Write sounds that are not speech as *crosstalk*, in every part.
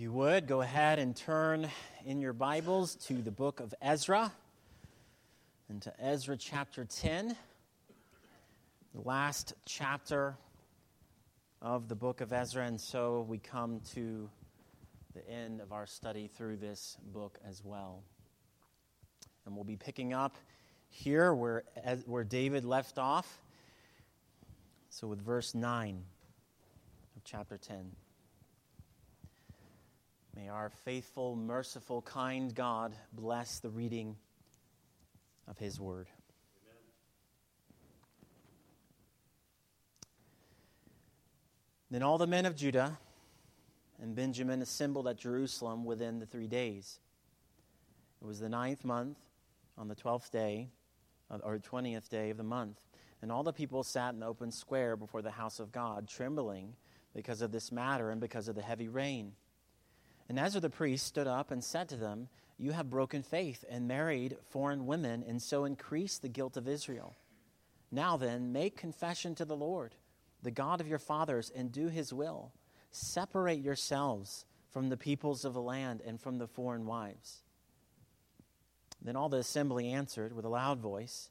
you would, go ahead and turn in your Bibles to the book of Ezra and to Ezra chapter 10, the last chapter of the book of Ezra. And so we come to the end of our study through this book as well. And we'll be picking up here where, where David left off. So with verse 9 of chapter 10. May our faithful, merciful, kind God bless the reading of His Word. Amen. Then all the men of Judah and Benjamin assembled at Jerusalem within the three days. It was the ninth month, on the twelfth day, or twentieth day of the month. And all the people sat in the open square before the house of God, trembling because of this matter and because of the heavy rain. And Ezra the priest stood up and said to them, You have broken faith and married foreign women, and so increased the guilt of Israel. Now then, make confession to the Lord, the God of your fathers, and do his will. Separate yourselves from the peoples of the land and from the foreign wives. Then all the assembly answered with a loud voice,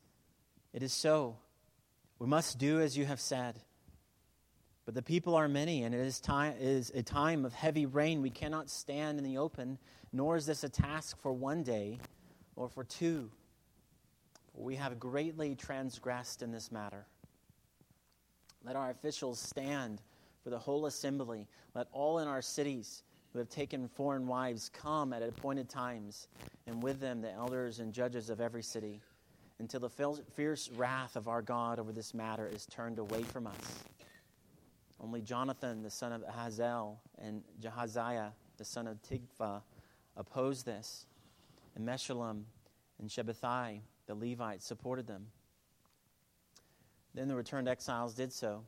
It is so. We must do as you have said. But the people are many, and it is, time, is a time of heavy rain. We cannot stand in the open, nor is this a task for one day or for two. We have greatly transgressed in this matter. Let our officials stand for the whole assembly. Let all in our cities who have taken foreign wives come at appointed times, and with them the elders and judges of every city, until the fierce wrath of our God over this matter is turned away from us. Only Jonathan, the son of Hazael, and Jahaziah, the son of Tikvah, opposed this. And Meshullam and Shabbethai, the Levites, supported them. Then the returned exiles did so.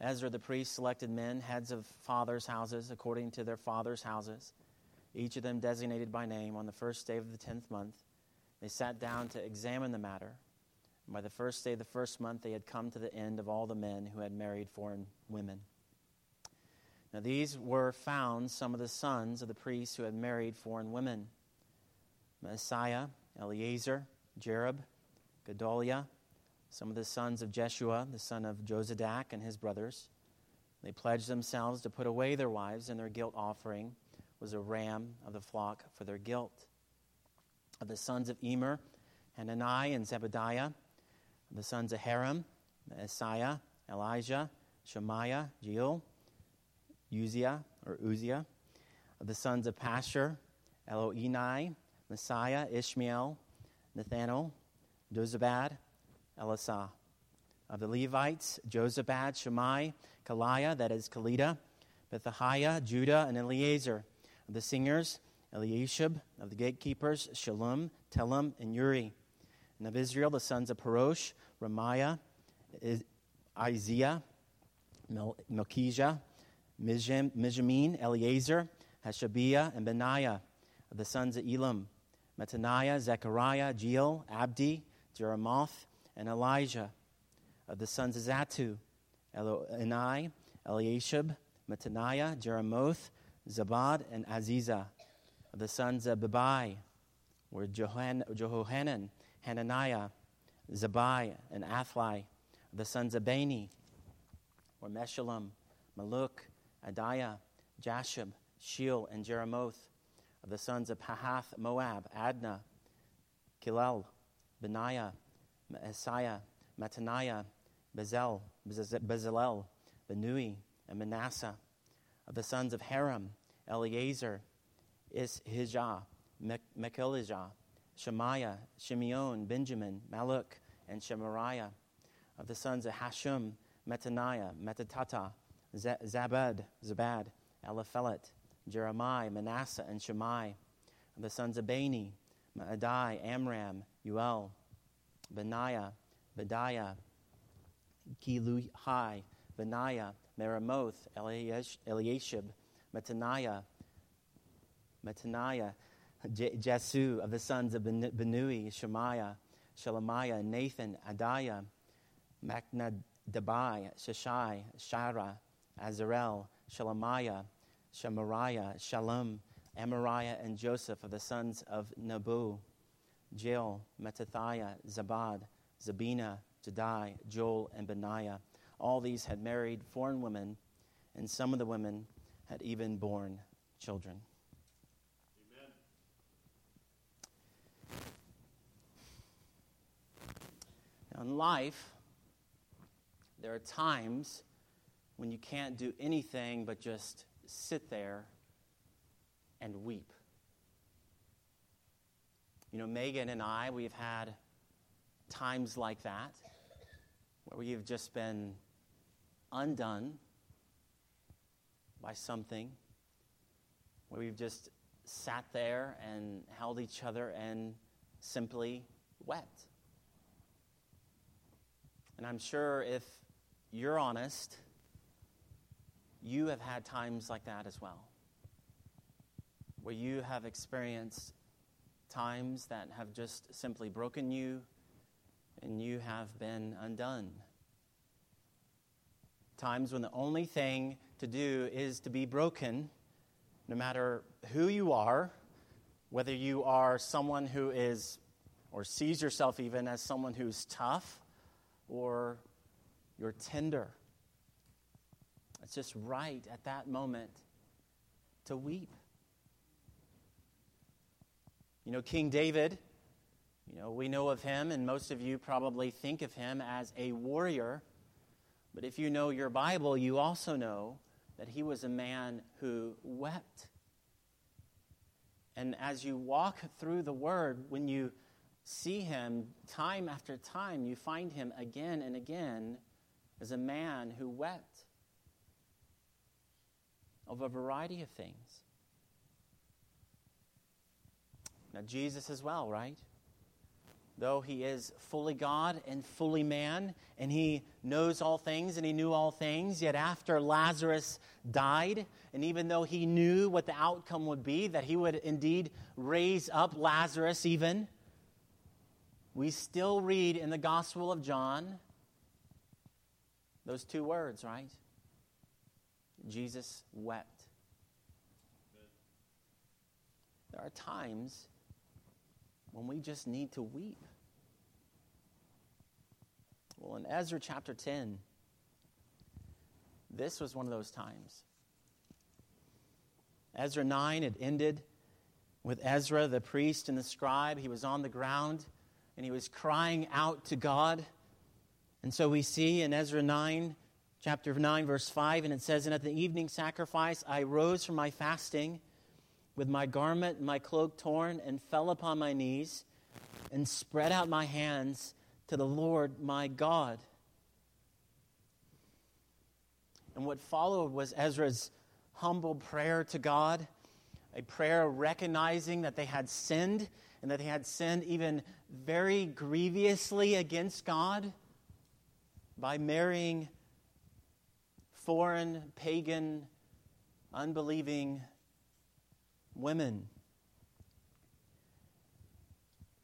Ezra the priest selected men, heads of fathers' houses, according to their fathers' houses, each of them designated by name on the first day of the tenth month. They sat down to examine the matter. By the first day of the first month, they had come to the end of all the men who had married foreign women. Now, these were found some of the sons of the priests who had married foreign women Messiah, Eleazar, Jerub, Gedaliah, some of the sons of Jeshua, the son of Jozadak, and his brothers. They pledged themselves to put away their wives, and their guilt offering was a ram of the flock for their guilt. Of the sons of Immer, Hanani and Zebadiah, the sons of Harim, Isaiah, Elijah, Shemaiah, Jehiel, Uzziah, or Uzziah. Of the sons of Pashhur, Elioenai, Messiah, Ishmael, Nathanael, Jozabad, Elasah. Of the Levites, Jozabad, Shimei, Kelaiah, that is Kelita, Pethahiah, Judah, and Eleazar. Of the singers, Eliashib. Of the gatekeepers, Shallum, Telem, and Uri. And of Israel, the sons of Parosh, Ramiah, Isaiah, Malchijah, Mijamin, Eleazar, Hashabiah, and Benaiah, of the sons of Elam, Mattaniah, Zechariah, Jehiel, Abdi, Jeremoth, and Elijah, of the sons of Zattu, Elioenai, Eliashib, Mattaniah, Jeremoth, Zabad, and Aziza, of the sons of Bebai, were Jehohanan, Hananiah, Zabbai, and Athlai, the sons of Bani, were Meshullam, Malluch, Adaiah, Jashub, Sheal, and Jeremoth, of the sons of Pahath Moab, Adna, Chelal, Benaiah, Messiah, Mattaniah, Bezel, Bezalel, Binnui, and Manasseh, of the sons of Harim, Eleazar, Isshijah, Mechelijah, Shemaiah, Shimeon, Benjamin, Malluch, and Shemariah. Of the sons of Hashum, Mattaniah, Mattattah, Zabad, Zabad, Eliphelet, Jeremiah, Manasseh, and Shimei. Of the sons of Bani, Maadai, Amram, Uel, Benaiah, Bedeiah, Giluhai, Benaiah, Meremoth, Eliashib, Mattaniah, Jesu of the sons of Binnui, Shemaiah, Shelemiah, Nathan, Adaiah, Machnadebai, Shashai, Sharai, Azarel, Shelemiah, Shemariah, Shalom, Amariah, and Joseph of the sons of Nabu, Jael, Mattithiah, Zabad, Zebina, Jaddai, Joel, and Benaiah. All these had married foreign women, and some of the women had even borne children. In life, there are times when you can't do anything but just sit there and weep. You know, Megan and I, we've had times like that where we have just been undone by something, where we've just sat there and held each other and simply wept. And I'm sure if you're honest, you have had times like that as well, where you have experienced times that have just simply broken you and you have been undone. Times when the only thing to do is to be broken, no matter who you are, whether you are someone who is or sees yourself even as someone who's tough or you're tender it's just right at that moment to weep. You know, King David, you know, we know of him, and most of you probably think of him as a warrior. But if you know your Bible, you also know that he was a man who wept. And as you walk through the Word, when you see him time after time, you find him again and again as a man who wept of a variety of things. Now, Jesus as well, right? Though he is fully God and fully man, and he knows all things and he knew all things, yet after Lazarus died, and even though he knew what the outcome would be, that he would indeed raise up Lazarus, even, we still read in the Gospel of John those two words, right? Jesus wept. There are times when we just need to weep. Well, in Ezra chapter 10, this was one of those times. Ezra 9, it ended with Ezra, the priest and the scribe. He was on the ground and he was crying out to God. And so we see in Ezra 9 chapter 9, verse 5, and it says, And at the evening sacrifice I rose from my fasting with my garment and my cloak torn, and fell upon my knees, and spread out my hands to the Lord my God. And what followed was Ezra's humble prayer to God, a prayer recognizing that they had sinned and that they had sinned even very grievously against God by marrying foreign, pagan, unbelieving women.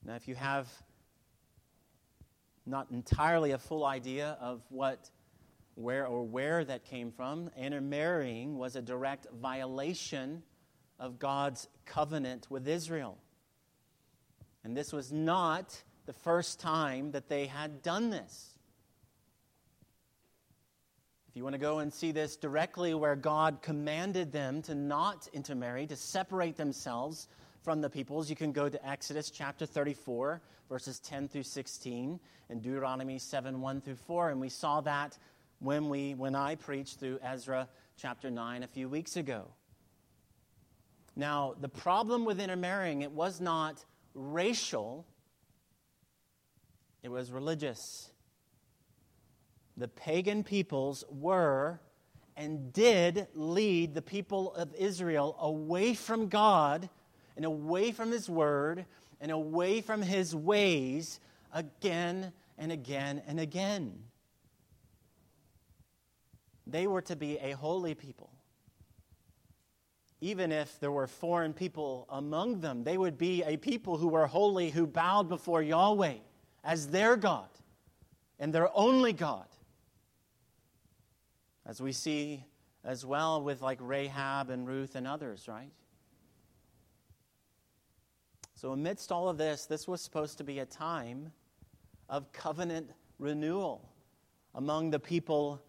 Now, if you have not entirely a full idea of what, where, or where that came from, intermarrying was a direct violation of God's covenant with Israel. And this was not the first time that they had done this. If you want to go and see this directly, where God commanded them to not intermarry, to separate themselves from the peoples, you can go to Exodus chapter 34, verses 10 through 16, and Deuteronomy 7 1 through 4. And we saw that when, we, when I preached through Ezra chapter 9 a few weeks ago. Now, the problem with intermarrying, it was not racial, it was religious the pagan peoples were and did lead the people of Israel away from God and away from His Word and away from His ways again and again and again. They were to be a holy people. Even if there were foreign people among them, they would be a people who were holy, who bowed before Yahweh as their God and their only God. As we see as well with like Rahab and Ruth and others, right? So, amidst all of this, this was supposed to be a time of covenant renewal among the people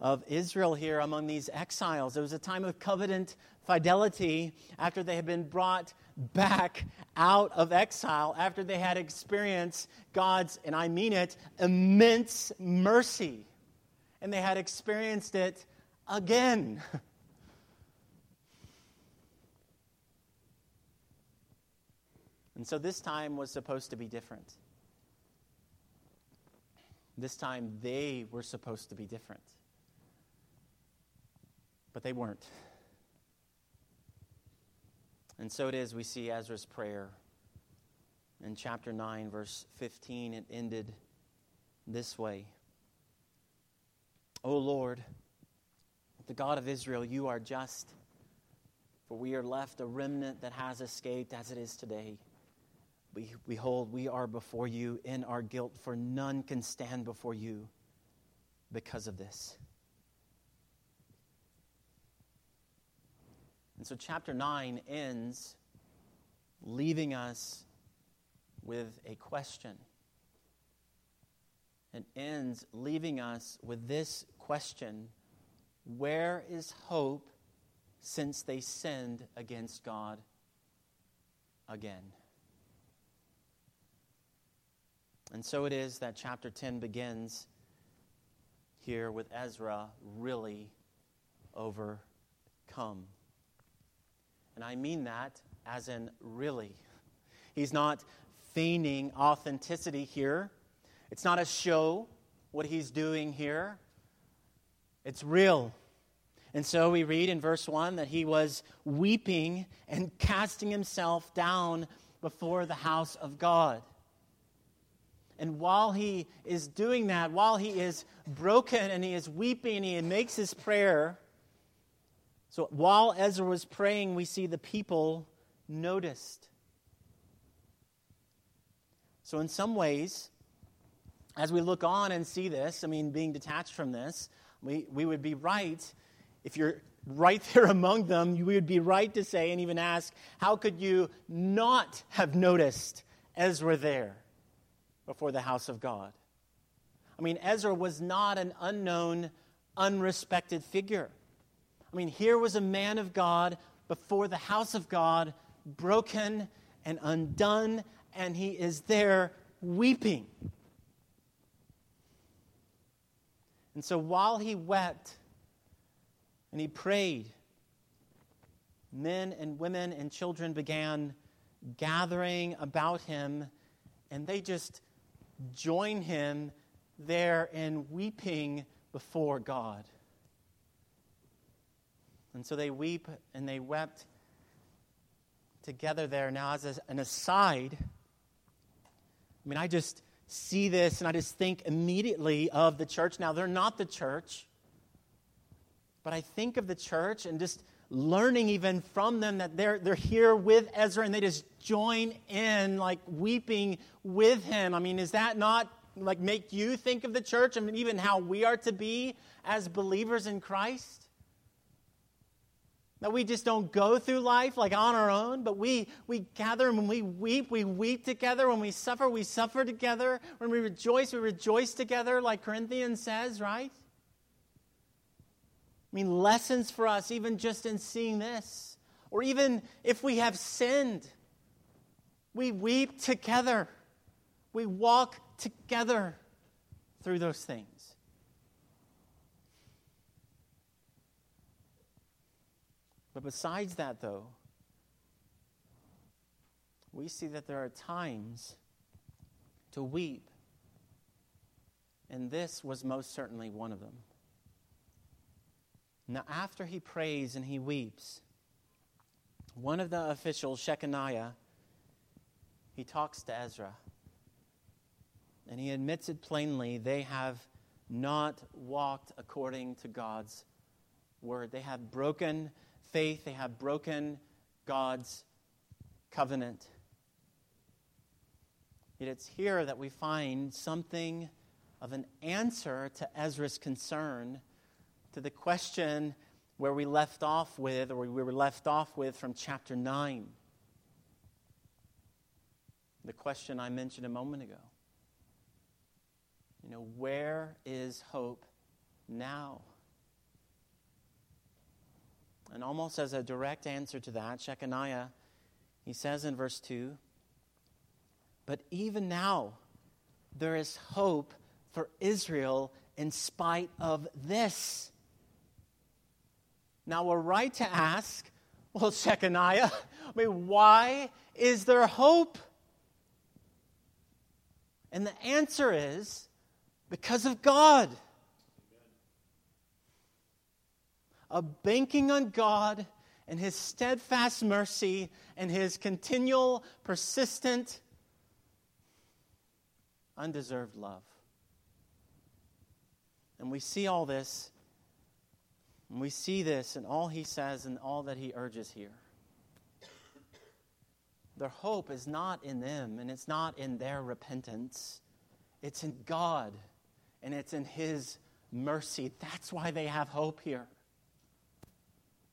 of Israel here, among these exiles. It was a time of covenant fidelity after they had been brought back out of exile, after they had experienced God's, and I mean it, immense mercy. And they had experienced it again. *laughs* And so this time was supposed to be different. This time they were supposed to be different. But they weren't. And so it is, we see Ezra's prayer. In chapter 9, verse 15, it ended this way O Lord, the God of Israel, you are just, for we are left a remnant that has escaped as it is today. We, behold, we are before you in our guilt, for none can stand before you because of this. And so, chapter 9 ends leaving us with a question. It ends leaving us with this question Where is hope since they sinned against God again? And so it is that chapter 10 begins here with Ezra really overcome. And I mean that as in really. He's not feigning authenticity here. It's not a show, what he's doing here. It's real. And so we read in verse 1 that he was weeping and casting himself down before the house of God. And while he is doing that, while he is broken and he is weeping he makes his prayer, so while Ezra was praying, we see the people noticed. So, in some ways, as we look on and see this, I mean, being detached from this, we, we would be right. If you're right there *laughs* among them, you would be right to say and even ask, how could you not have noticed Ezra there? before the house of God. I mean, Ezra was not an unknown, unrespected figure. I mean, here was a man of God before the house of God, broken and undone, and he is there weeping. And so while he wept and he prayed, men and women and children began gathering about him, and they just join him there in weeping before God. And so they weep and they wept together there. Now, as an aside, I mean, I just see this and I just think immediately of the church. Now, they're not the church, but I think of the church and just learning even from them that they're, they're here with Ezra and they just join in, like weeping with him. I mean, is that not like make you think of the church and even how we are to be as believers in Christ? That we just don't go through life like on our own, but we, we gather and when we weep, we weep together. When we suffer, we suffer together. When we rejoice, we rejoice together, like Corinthians says, right? I mean, lessons for us, even just in seeing this. Or even if we have sinned, we weep together. We walk together through those things. But besides that, though, we see that there are times to weep. And this was most certainly one of them. Now, after he prays and he weeps, one of the officials, Shechaniah, he talks to Ezra. And he admits it plainly they have not walked according to God's word. They have broken faith, they have broken God's covenant. Yet it's here that we find something of an answer to Ezra's concern to the question where we left off with, or we were left off with from chapter 9. The question I mentioned a moment ago. You know, where is hope now? And almost as a direct answer to that, Shechaniah, he says in verse 2 But even now, there is hope for Israel in spite of this. Now, we're right to ask, well, Shechaniah, I mean, why is there hope? And the answer is because of God. A banking on God and His steadfast mercy and His continual, persistent, undeserved love. And we see all this, and we see this in all He says and all that He urges here. Their hope is not in them, and it's not in their repentance. It's in God, and it's in His mercy. That's why they have hope here.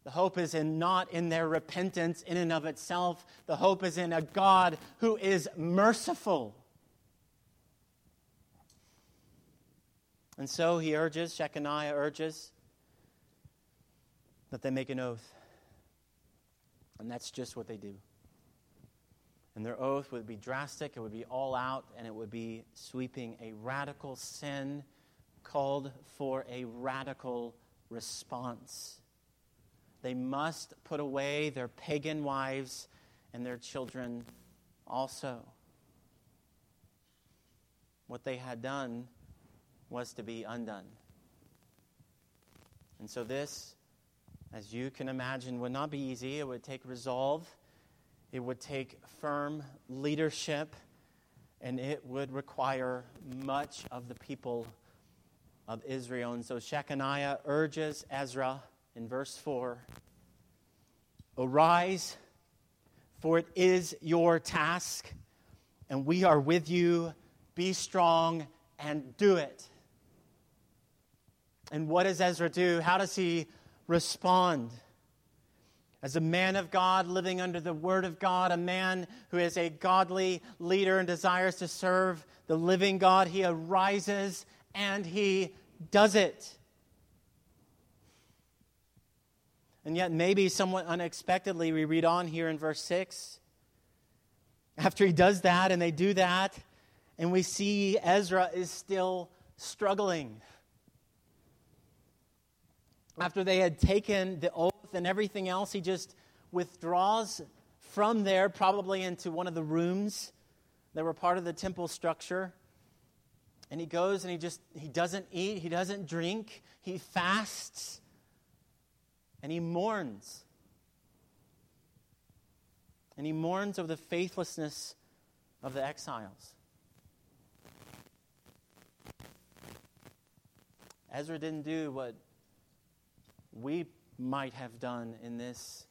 The hope is in not in their repentance in and of itself. The hope is in a God who is merciful. And so he urges, Shechaniah urges, that they make an oath. And that's just what they do. And their oath would be drastic, it would be all out, and it would be sweeping. A radical sin called for a radical response. They must put away their pagan wives and their children also. What they had done was to be undone. And so, this, as you can imagine, would not be easy. It would take resolve, it would take firm leadership, and it would require much of the people of Israel. And so, Shechaniah urges Ezra in verse 4 Arise, for it is your task, and we are with you. Be strong and do it. And what does Ezra do? How does he respond? As a man of God living under the Word of God, a man who is a godly leader and desires to serve the living God, he arises and he does it. And yet, maybe somewhat unexpectedly, we read on here in verse 6. After he does that and they do that, and we see Ezra is still struggling after they had taken the oath and everything else, he just withdraws from there, probably into one of the rooms that were part of the temple structure. And he goes and he just he doesn't eat, he doesn't drink, he fasts, and he mourns. And he mourns over the faithlessness of the exiles. Ezra didn't do what we might have done in this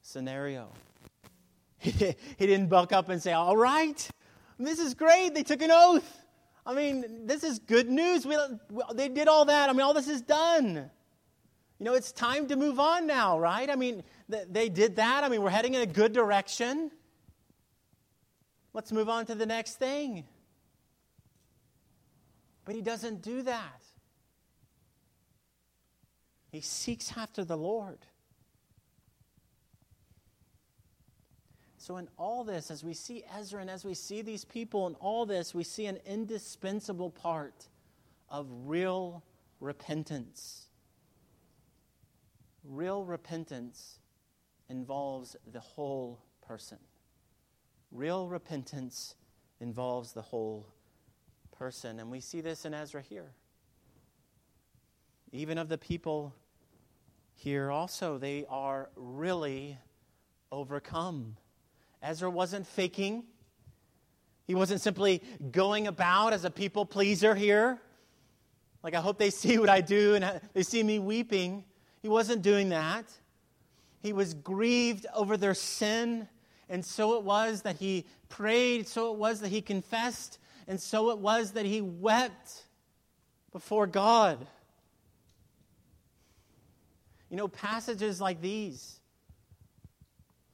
scenario. *laughs* He, didn't buck up and say, All right, this is great. They took an oath. I mean, this is good news. We, they did all that. I mean, all this is done. You know, it's time to move on now, right? I mean, they did that. I mean, we're heading in a good direction. Let's move on to the next thing. But he doesn't do that. He seeks after the Lord. So, in all this, as we see Ezra and as we see these people in all this, we see an indispensable part of real repentance. Real repentance involves the whole person. Real repentance involves the whole person. And we see this in Ezra here even of the people here also, they are really overcome. Ezra wasn't faking. He wasn't simply going about as a people pleaser here. Like, I hope they see what I do and they see me weeping. He wasn't doing that. He was grieved over their sin, and so it was that he prayed, so it was that he confessed, and so it was that he wept before God. You know, passages like these,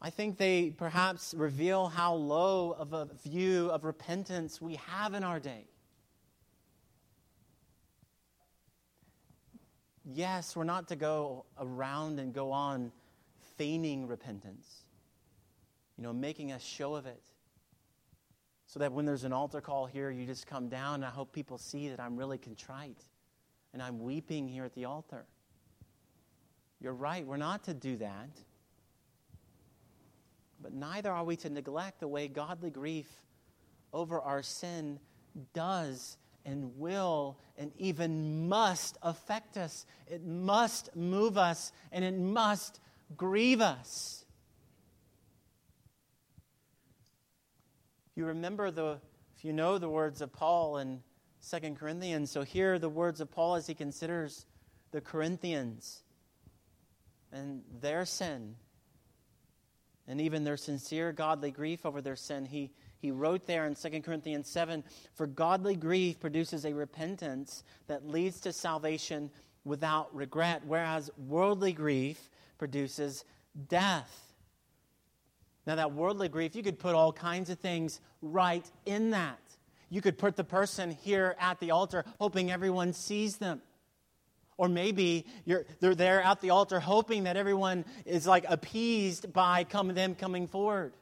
I think they perhaps reveal how low of a view of repentance we have in our day. Yes, we're not to go around and go on feigning repentance, you know, making a show of it. So that when there's an altar call here, you just come down, and I hope people see that I'm really contrite and I'm weeping here at the altar. You're right, we're not to do that. But neither are we to neglect the way godly grief over our sin does and will and even must affect us. It must move us and it must grieve us. You remember the, if you know the words of Paul in Second Corinthians, so here are the words of Paul as he considers the Corinthians and their sin and even their sincere godly grief over their sin. He he wrote there in 2 Corinthians 7 For godly grief produces a repentance that leads to salvation without regret, whereas worldly grief produces death. Now, that worldly grief, you could put all kinds of things right in that. You could put the person here at the altar hoping everyone sees them. Or maybe they're there at the altar hoping that everyone is like appeased by come, them coming forward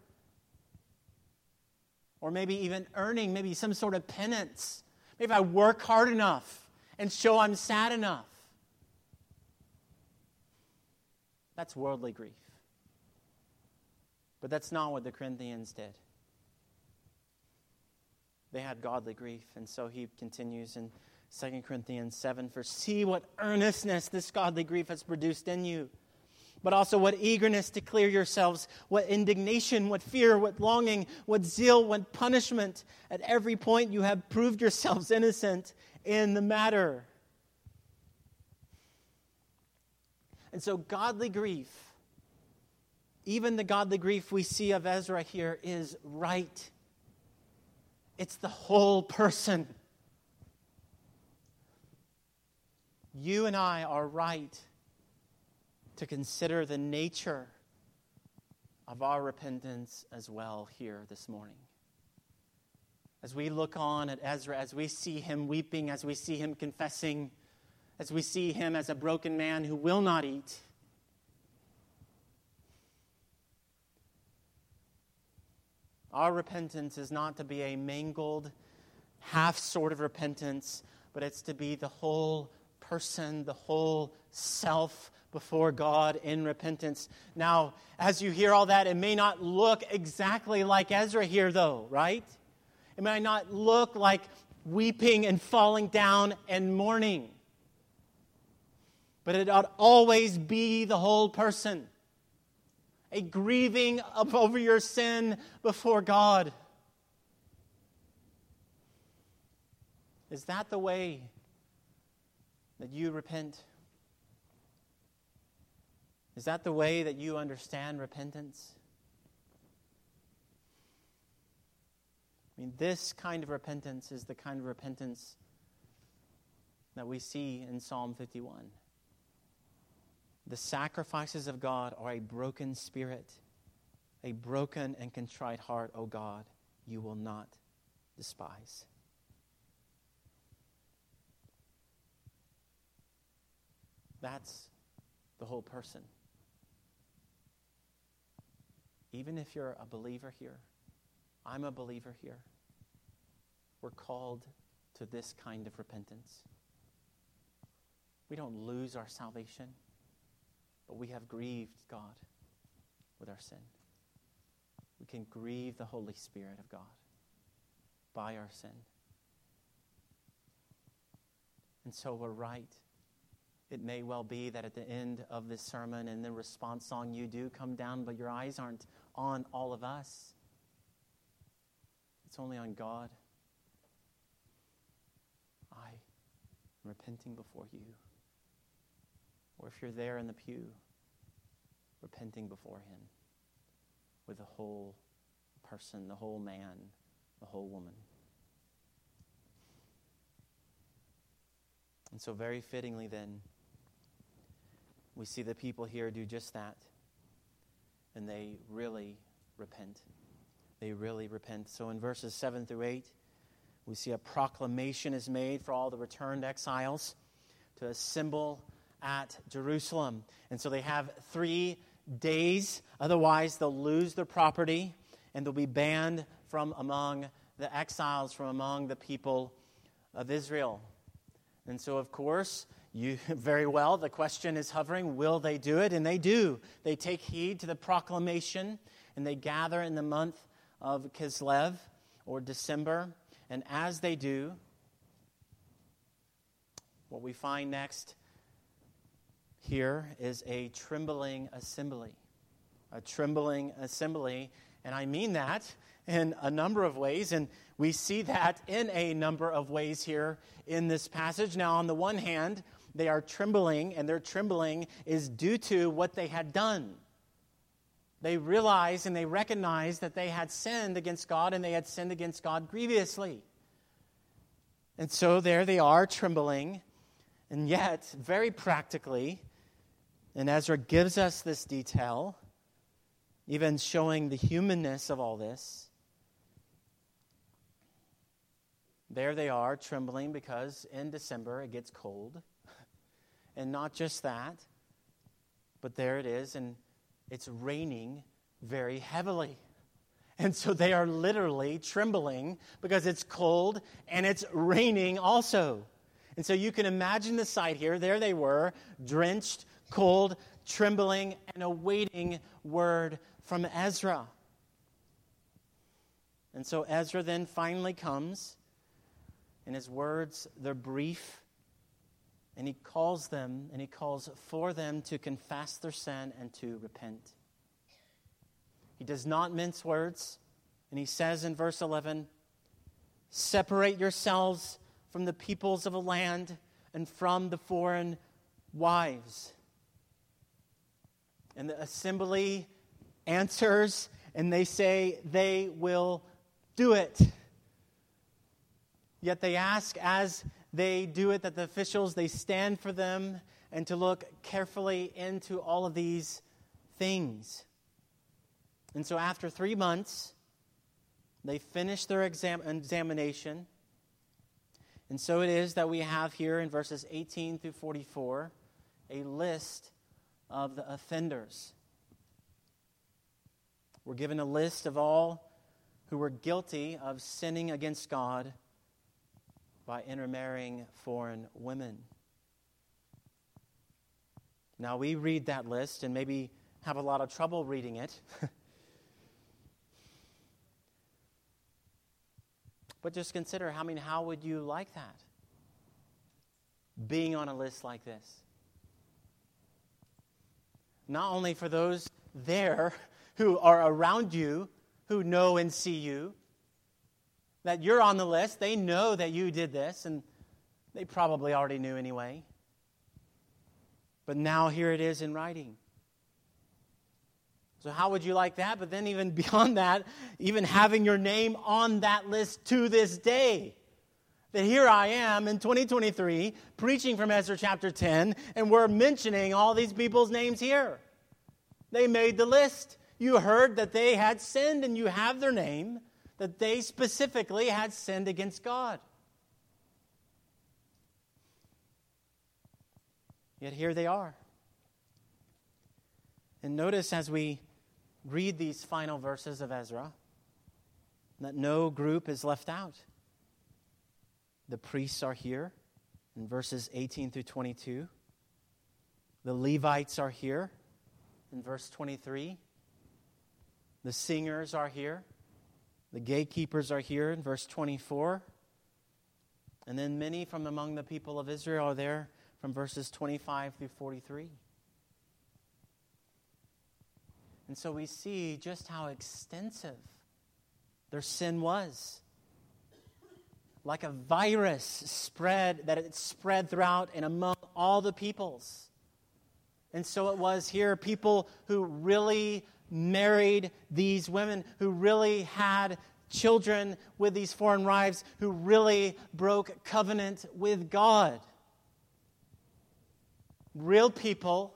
or maybe even earning maybe some sort of penance. Maybe if I work hard enough and show I'm sad enough. That's worldly grief. But that's not what the Corinthians did. They had godly grief. And so he continues in 2 Corinthians 7 For see what earnestness this godly grief has produced in you but also what eagerness to clear yourselves, what indignation, what fear, what longing, what zeal, what punishment. At every point, you have proved yourselves *laughs* innocent in the matter. And so, godly grief, even the godly grief we see of Ezra here, is right. It's the whole person. You and I are right to consider the nature of our repentance as well here this morning. As we look on at Ezra, as we see him weeping, as we see him confessing, as we see him as a broken man who will not eat, our repentance is not to be a mangled, half sort of repentance, but it's to be the whole person, the whole self before God in repentance. Now, as you hear all that, it may not look exactly like Ezra here, though, right? It may not look like weeping and falling down and mourning. But it ought always be the whole person. A grieving over your sin before God. Is that the way that you repent? Is that the way that you understand repentance? I mean, this kind of repentance is the kind of repentance that we see in Psalm 51. The sacrifices of God are a broken spirit, a broken and contrite heart, O God, you will not despise. That's the whole person even if you're a believer here, I'm a believer here, we're called to this kind of repentance. We don't lose our salvation, but we have grieved God with our sin. We can grieve the Holy Spirit of God by our sin. And so we're right. It may well be that at the end of this sermon and the response song, you do come down, but your eyes aren't on all of us, it's only on God. I am repenting before you. Or if you're there in the pew, repenting before Him with the whole person, the whole man, the whole woman. And so, very fittingly, then, we see the people here do just that. And they really repent. They really repent. So in verses 7 through 8, we see a proclamation is made for all the returned exiles to assemble at Jerusalem. And so they have three days, otherwise, they'll lose their property and they'll be banned from among the exiles, from among the people of Israel. And so, of course, you *laughs* very well, the question is hovering will they do it? And they do. They take heed to the proclamation and they gather in the month of Kislev or December. And as they do, what we find next here is a trembling assembly. A trembling assembly. And I mean that in a number of ways. And we see that in a number of ways here in this passage. Now, on the one hand, they are trembling, and their trembling is due to what they had done. They realized and they recognized that they had sinned against God and they had sinned against God grievously. And so there they are, trembling. And yet, very practically, and Ezra gives us this detail, even showing the humanness of all this. There they are, trembling because in December it gets cold. And not just that, but there it is, and it's raining very heavily. And so they are literally trembling because it's cold and it's raining also. And so you can imagine the sight here. There they were, drenched, cold, trembling, and awaiting word from Ezra. And so Ezra then finally comes, and his words, they're brief, and he calls them, and he calls for them to confess their sin and to repent. He does not mince words, and he says in verse 11, Separate yourselves from the peoples of a land and from the foreign wives. And the assembly answers and they say they will do it. Yet they ask as they do it that the officials they stand for them and to look carefully into all of these things. And so after 3 months they finish their exam- examination. And so it is that we have here in verses 18 through 44 a list of the offenders. We're given a list of all who were guilty of sinning against God by intermarrying foreign women. Now, we read that list and maybe have a lot of trouble reading it. *laughs* but just consider how I mean how would you like that? Being on a list like this not only for those there *laughs* who are around you, who know and see you, that you're on the list. They know that you did this, and they probably already knew anyway. But now here it is in writing. So, how would you like that? But then, even *laughs* beyond that, even having your name on that list to this day that here I am in 2023 preaching from Ezra chapter 10, and we're mentioning all these people's names here. They made the list. You heard that they had sinned, and you have their name, that they specifically had sinned against God. Yet here they are. And notice as we read these final verses of Ezra that no group is left out. The priests are here in verses 18 through 22. The Levites are here in verse 23. The singers are here. The gatekeepers are here in verse 24. And then many from among the people of Israel are there from verses 25 through 43. And so we see just how extensive their sin was like a virus spread, that it spread throughout and among all the peoples. And so it was here people who really married these women, who really had children with these foreign wives, who really broke covenant with God. Real people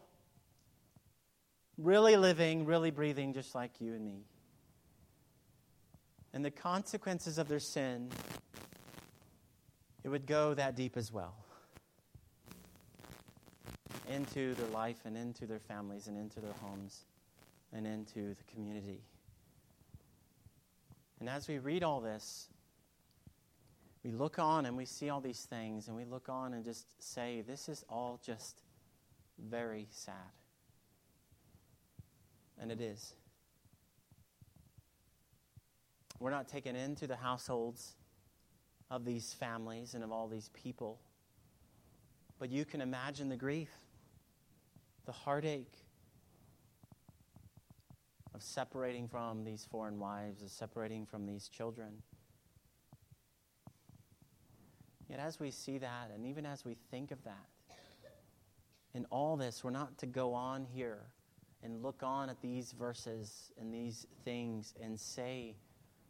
really living, really breathing, just like you and me. And the consequences of their sin, it would go that deep as well into their life and into their families and into their homes and into the community. And as we read all this, we look on and we see all these things, and we look on and just say, This is all just very sad. And it is. We're not taken into the households of these families and of all these people. But you can imagine the grief, the heartache of separating from these foreign wives, of separating from these children. Yet, as we see that, and even as we think of that, in all this, we're not to go on here and look on at these verses and these things and say,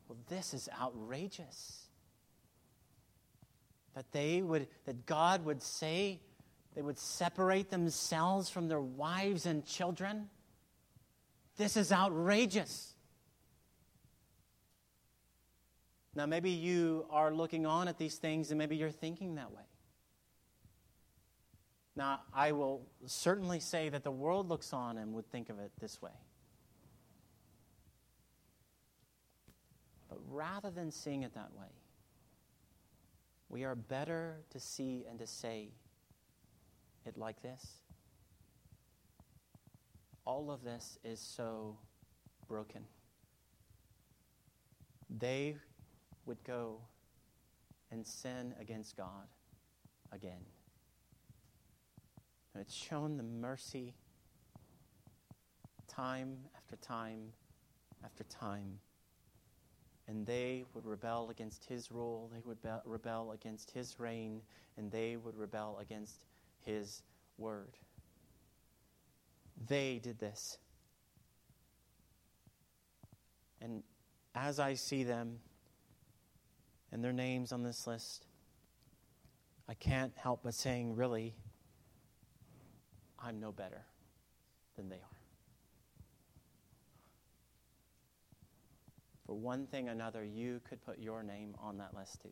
well, this is outrageous. That they would, that God would say they would separate themselves from their wives and children. This is outrageous. Now, maybe you are looking on at these things and maybe you're thinking that way. Now, I will certainly say that the world looks on and would think of it this way. But rather than seeing it that way, we are better to see and to say it like this. All of this is so broken. They would go and sin against God again. And it's shown the mercy time after time after time. And they would rebel against his rule, they would be- rebel against his reign, and they would rebel against his word. They did this. And as I see them and their names on this list, I can't help but saying, really, I'm no better than they are. For one thing or another, you could put your name on that list too.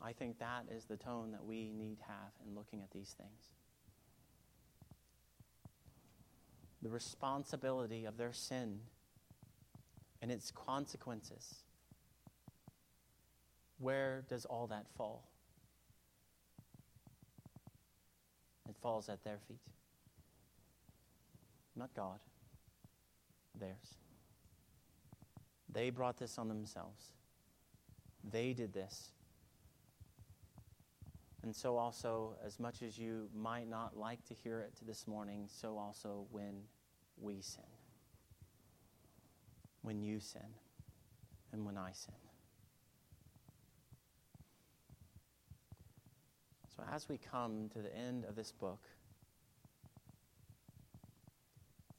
I think that is the tone that we need to have in looking at these things. The responsibility of their sin and its consequences where does all that fall? It falls at their feet. Not God, theirs. They brought this on themselves. They did this. And so, also, as much as you might not like to hear it this morning, so also when we sin. When you sin and when I sin. So, as we come to the end of this book,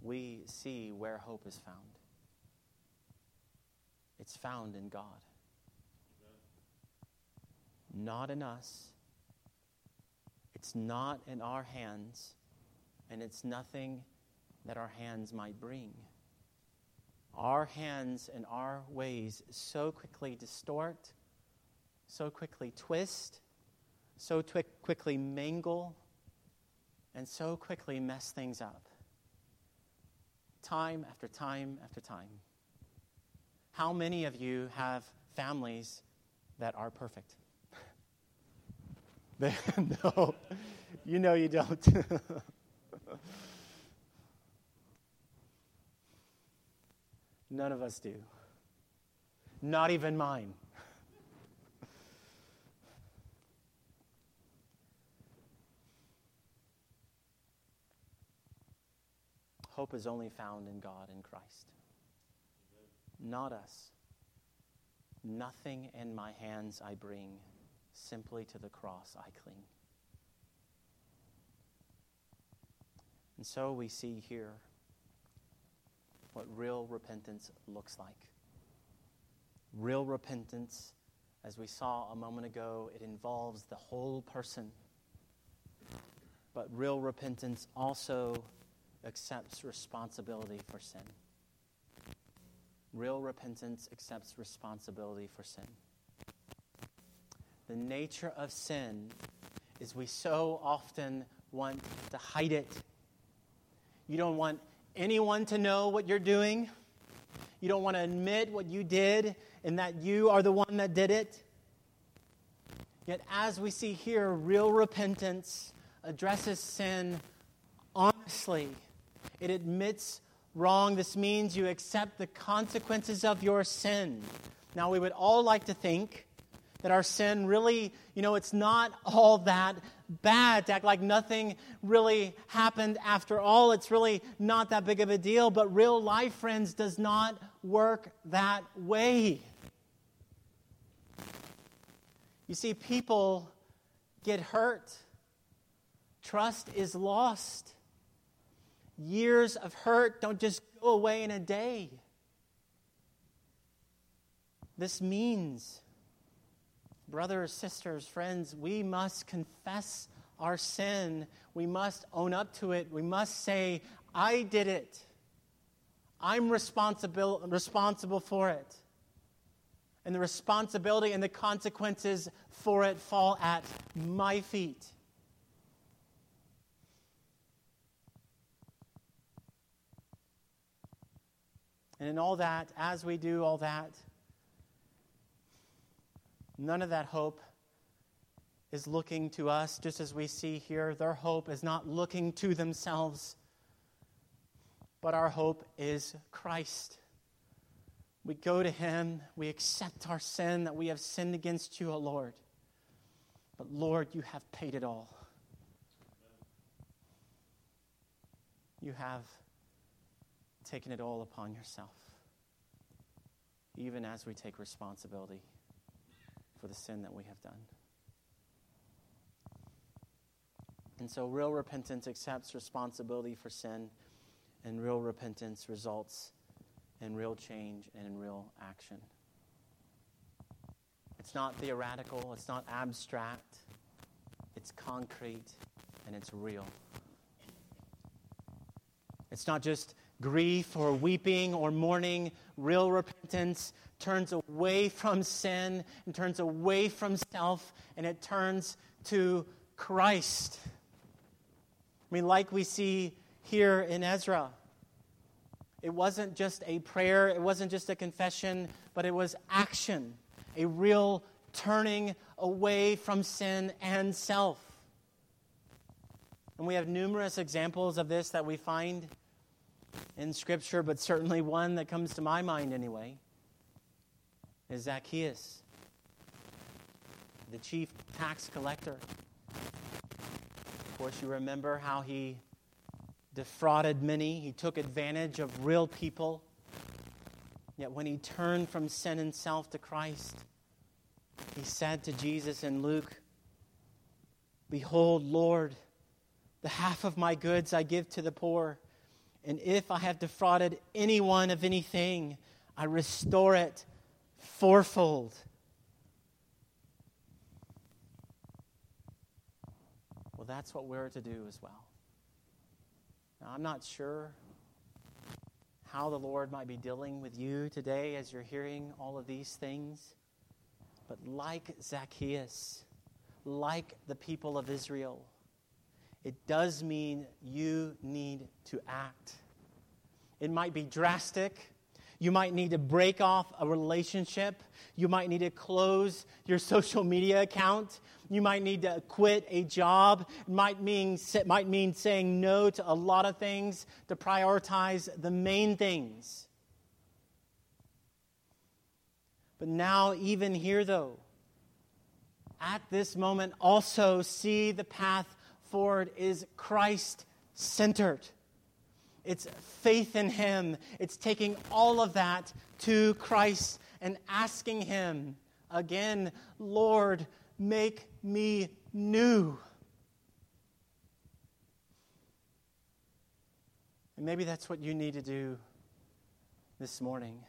we see where hope is found. It's found in God, not in us. It's not in our hands, and it's nothing that our hands might bring. Our hands and our ways so quickly distort, so quickly twist, so twi- quickly mangle, and so quickly mess things up. Time after time after time. How many of you have families that are perfect? *laughs* no, you know you don't. *laughs* None of us do. Not even mine. Hope is only found in God and Christ, not us. Nothing in my hands I bring, simply to the cross I cling. And so we see here what real repentance looks like. Real repentance, as we saw a moment ago, it involves the whole person But real repentance also accepts responsibility for sin. Real repentance accepts responsibility for sin. The nature of sin is we so often want to hide it. You don't want anyone to know what you're doing. You don't want to admit what you did and that you are the one that did it. Yet, as we see here, real repentance addresses sin honestly. It admits wrong. This means you accept the consequences of your sin. Now, we would all like to think that our sin really, you know, it's not all that bad to act like nothing really happened after all. It's really not that big of a deal. But real life, friends, does not work that way. You see, people get hurt, trust is lost. Years of hurt don't just go away in a day. This means, brothers, sisters, friends, we must confess our sin. We must own up to it. We must say, I did it. I'm responsible, responsible for it. And the responsibility and the consequences for it fall at my feet. And in all that, as we do all that, none of that hope is looking to us, just as we see here. Their hope is not looking to themselves, but our hope is Christ. We go to Him, we accept our sin, that we have sinned against you, O Lord. But Lord, you have paid it all. You have taken it all upon yourself, even as we take responsibility for the sin that we have done. And so, real repentance accepts responsibility for sin, and real repentance results in real change and in real action. It's not theoretical, it's not abstract, it's concrete, and it's real. It's not just grief or weeping or mourning. Real repentance turns away from sin and turns away from self and it turns to Christ. I mean, like we see here in Ezra, it wasn't just a prayer, it wasn't just a confession, but it was action, a real turning away from sin and self. And we have numerous examples of this that we find in Scripture, but certainly one that comes to my mind anyway is Zacchaeus, the chief tax collector. Of course, you remember how he defrauded many, he took advantage of real people. Yet when he turned from sin and self to Christ, he said to Jesus in Luke, Behold, Lord, the half of my goods I give to the poor. And if I have defrauded anyone of anything, I restore it fourfold. Well, that's what we're to do as well. Now, I'm not sure how the Lord might be dealing with you today as you're hearing all of these things. But like Zacchaeus, like the people of Israel, it does mean you need to act. It might be drastic. You might need to break off a relationship. You might need to close your *laughs* social media account. You might need to quit a job. It might mean, might mean saying no to a lot of things to prioritize the main things. But now, even here, though, at this moment, also see the path forward is Christ centered. It's faith in Him. It's taking all of that to Christ and asking Him again, Lord, make me new. And maybe that's what you need to do this morning.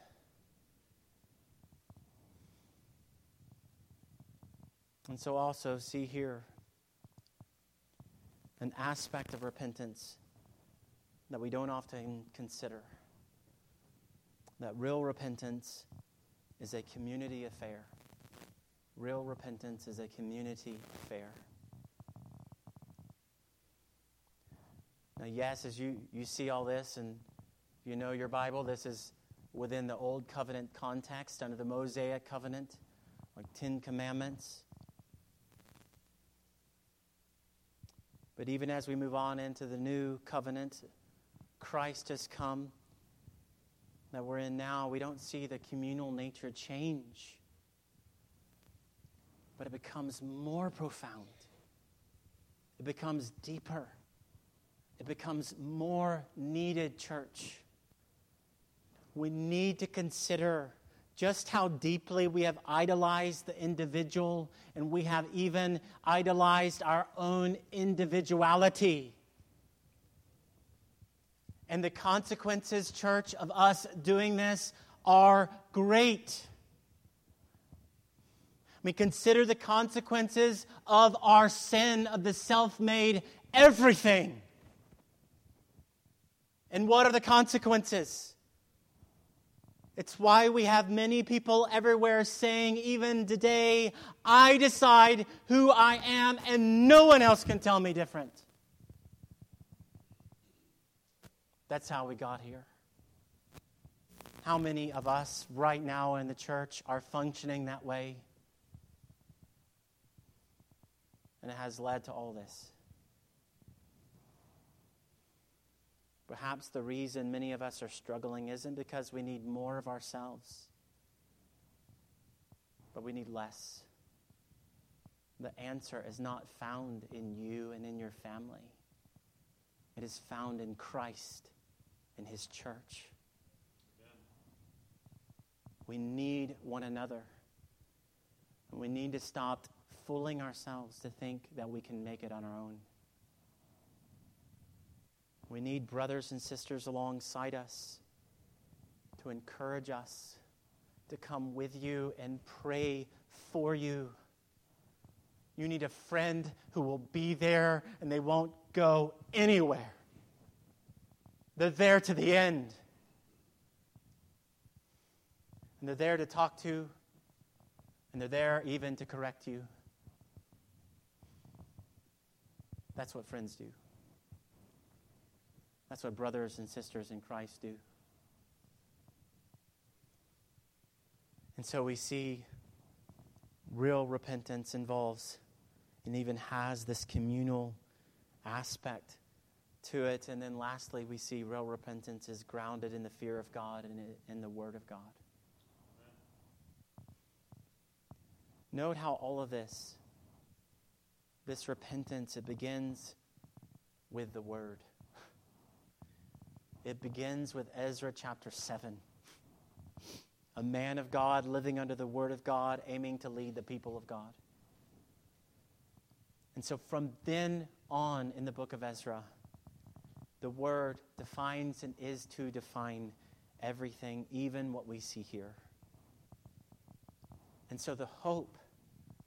And so, also, see here an aspect of repentance that we don't often consider. That real repentance is a community affair. Real repentance is a community affair. Now, yes, as you, you see all this and you know your Bible, this is within the Old Covenant context, under the Mosaic covenant, like Ten Commandments. But even as we move on into the new covenant, Christ has come that we're in now, we don't see the communal nature change, but it becomes more profound. It becomes deeper. It becomes more needed, church. We need to consider just how deeply we have idolized the individual and we have even idolized our own individuality. And the consequences, church, of us doing this are great. I mean, consider the consequences of our sin, of the self made everything. And what are the consequences? It's why we have many people everywhere saying, even today, I decide who I am and no one else can tell me different. That's how we got here. How many of us right now in the church are functioning that way? And it has led to all this. Perhaps the reason many of us are struggling isn't because we need more of ourselves, but we need less. The answer is not found in you and in your family, it is found in Christ, in His church. We need one another. And we need to stop fooling ourselves to think that we can make it on our own. We need brothers and sisters alongside us to encourage us to come with you and pray for you. You need a friend who will be there and they won't go anywhere. They're there to the end. And they're there to talk to, and they're there even to correct you. That's what friends do. That's what brothers and sisters in Christ do. And so we see real repentance involves and even has this communal aspect to it. And then lastly, we see real repentance is grounded in the fear of God and in the Word of God. Note how all of this, this repentance, it begins with the Word. It begins with Ezra chapter 7. A man of God living under the word of God, aiming to lead the people of God. And so from then on in the book of Ezra, the word defines and is to define everything, even what we see here. And so the hope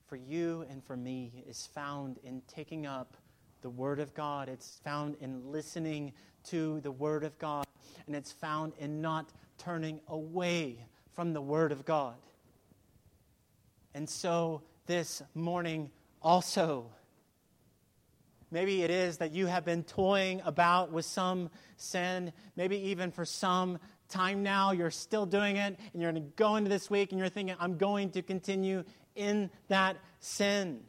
for you and for me is found in taking up the Word of God. It's found in listening to the Word of God, and it's found in not turning away from the Word of God. And so this morning also, maybe it is that you have been toying about with some sin, maybe even for some time now, you're still doing it, and you're going to go into this week and you're thinking, I'm going to continue in that sin.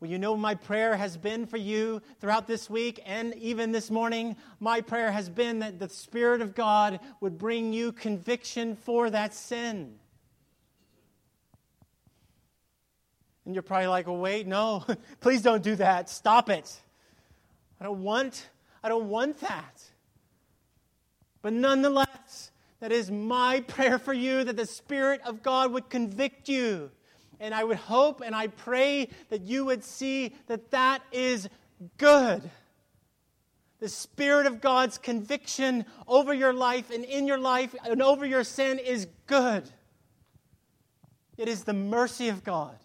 Well, you know, my prayer has been for you throughout this week and even this morning. My prayer has been that the Spirit of God would bring you conviction for that sin. And you're probably like, well, wait, no, *laughs* please don't do that. Stop it. I don't want, I don't want that. But nonetheless, that is my prayer for you that the Spirit of God would convict you and I would hope and I pray that you would see that that is good. The Spirit of God's conviction over your life and in your life and over your sin is good. It is the mercy of God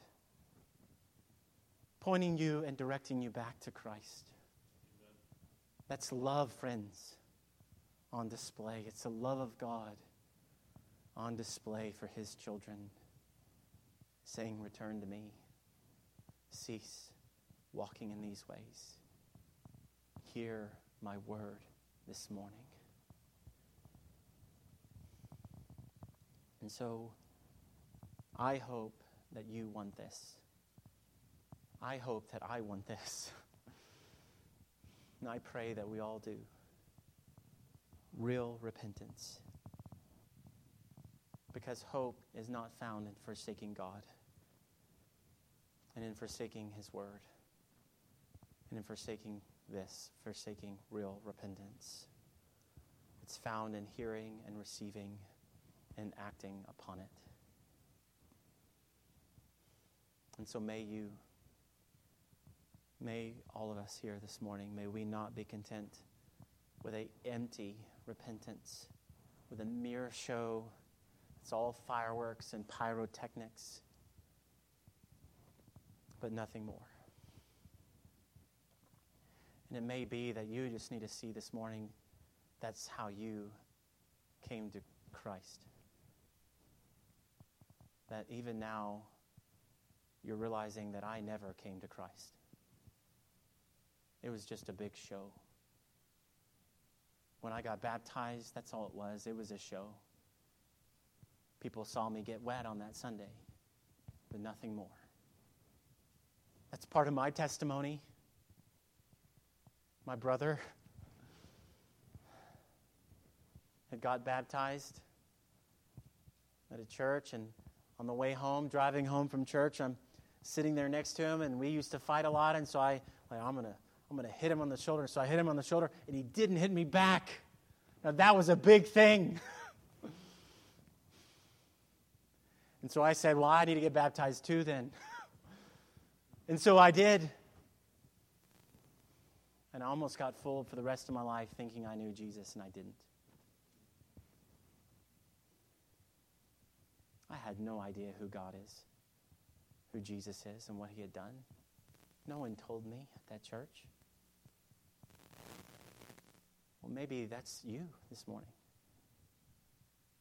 pointing you and directing you back to Christ. That's love, friends, on display. It's the love of God on display for his children, saying, Return to me. Cease walking in these ways. Hear my word this morning. And so I hope that you want this. I hope that I want this. and I pray that we all do. Real repentance. Because hope is not found in forsaking God and in forsaking His Word and in forsaking this, forsaking real repentance. It's found in hearing and receiving and acting upon it. And so may you, may all of us here this morning, may we not be content with a empty repentance, with a mere show. It's all fireworks and pyrotechnics, but nothing more. And it may be that you just need to see this morning that's how you came to Christ. That even now, you're realizing that I never came to Christ. It was just a big show. When I got baptized, that's all it was. It was a show. People saw me get wet on that Sunday, but nothing more. That's part of my testimony. My brother had got baptized at a church and on the way home driving home from church i'm sitting there next to him and we used to fight a lot and so i like i'm gonna i'm gonna hit him on the shoulder. So i hit him on the shoulder and he didn't hit me back. Now that was a big thing. *laughs* And so i said well i need to get baptized too then *laughs* and so i did and I almost got fooled for the rest of my life thinking I knew Jesus, and I didn't. I had no idea who God is, who Jesus is, and what he had done. No one told me at that church. Well, maybe that's you this morning.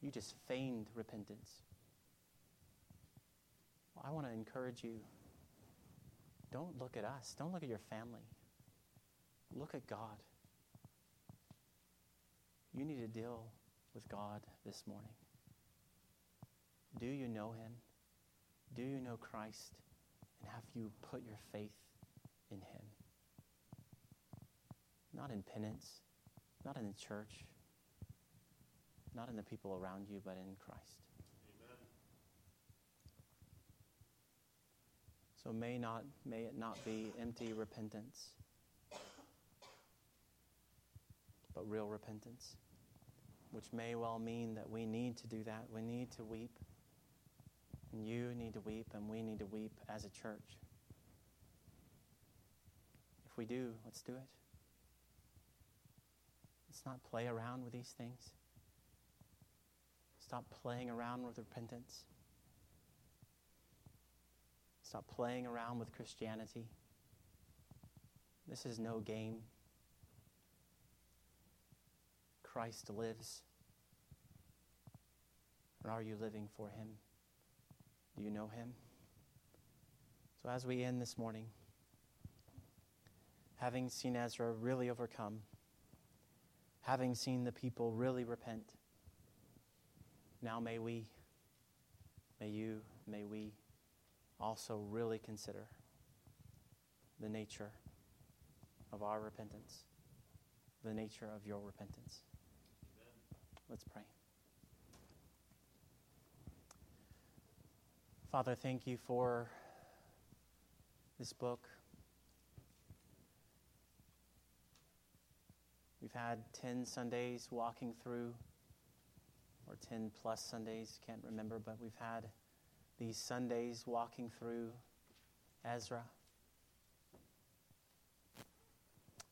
You just feigned repentance. Well, I want to encourage you don't look at us, don't look at your family. Look at God. You need to deal with God this morning. Do you know Him? Do you know Christ? And have you put your faith in Him? Not in penance, not in the church, not in the people around you, but in Christ. So may not may it not be empty repentance but real repentance, which may well mean that we need to do that. We need to weep. And you need to weep, and we need to weep as a church. If we do, let's do it. Let's not play around with these things. Stop playing around with repentance. Stop playing around with Christianity. This is no game. Christ lives? Or are you living for him? Do you know him? So, as we end this morning, having seen Ezra really overcome, having seen the people really repent, now may we, may you, may we also really consider the nature of our repentance, the nature of your repentance. Let's pray. Father, thank you for this book. We've had 10 Sundays walking through, or 10 plus Sundays, can't remember, but we've had these Sundays walking through Ezra.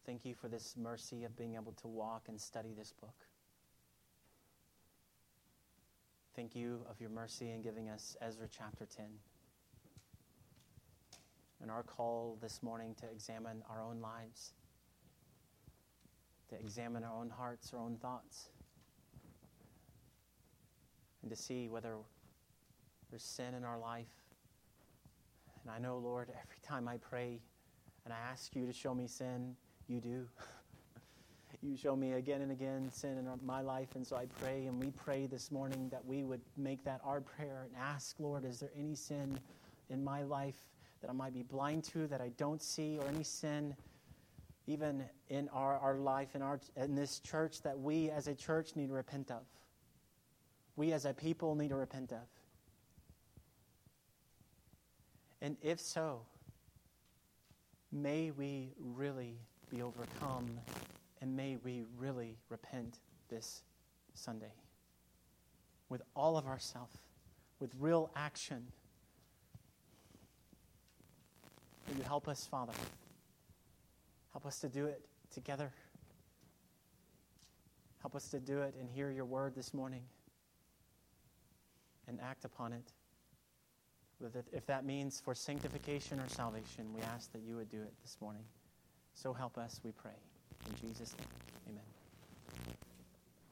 Thank you for this mercy of being able to walk and study this book. Thank you of your mercy in giving us Ezra chapter 10. And our call this morning to examine our own lives. to examine our own hearts, our own thoughts, and to see whether there's sin in our life. And I know, Lord, every time I pray and I ask you to show me sin, you do. *laughs* you show me again and again sin in my life. And so I pray, and we pray this morning that we would make that our prayer and ask, Lord, is there any sin in my life that I might be blind to, that I don't see, or any sin even in our, our life, in, our, in this church, that we as a church need to repent of? We as a people need to repent of. And if so, may we really be overcome and may we really repent this Sunday with all of ourself, with real action. Will you help us, Father? Help us to do it together. Help us to do it and hear your word this morning and act upon it. If that means for sanctification or salvation, we ask that you would do it this morning. So help us, we pray. In Jesus' name, amen.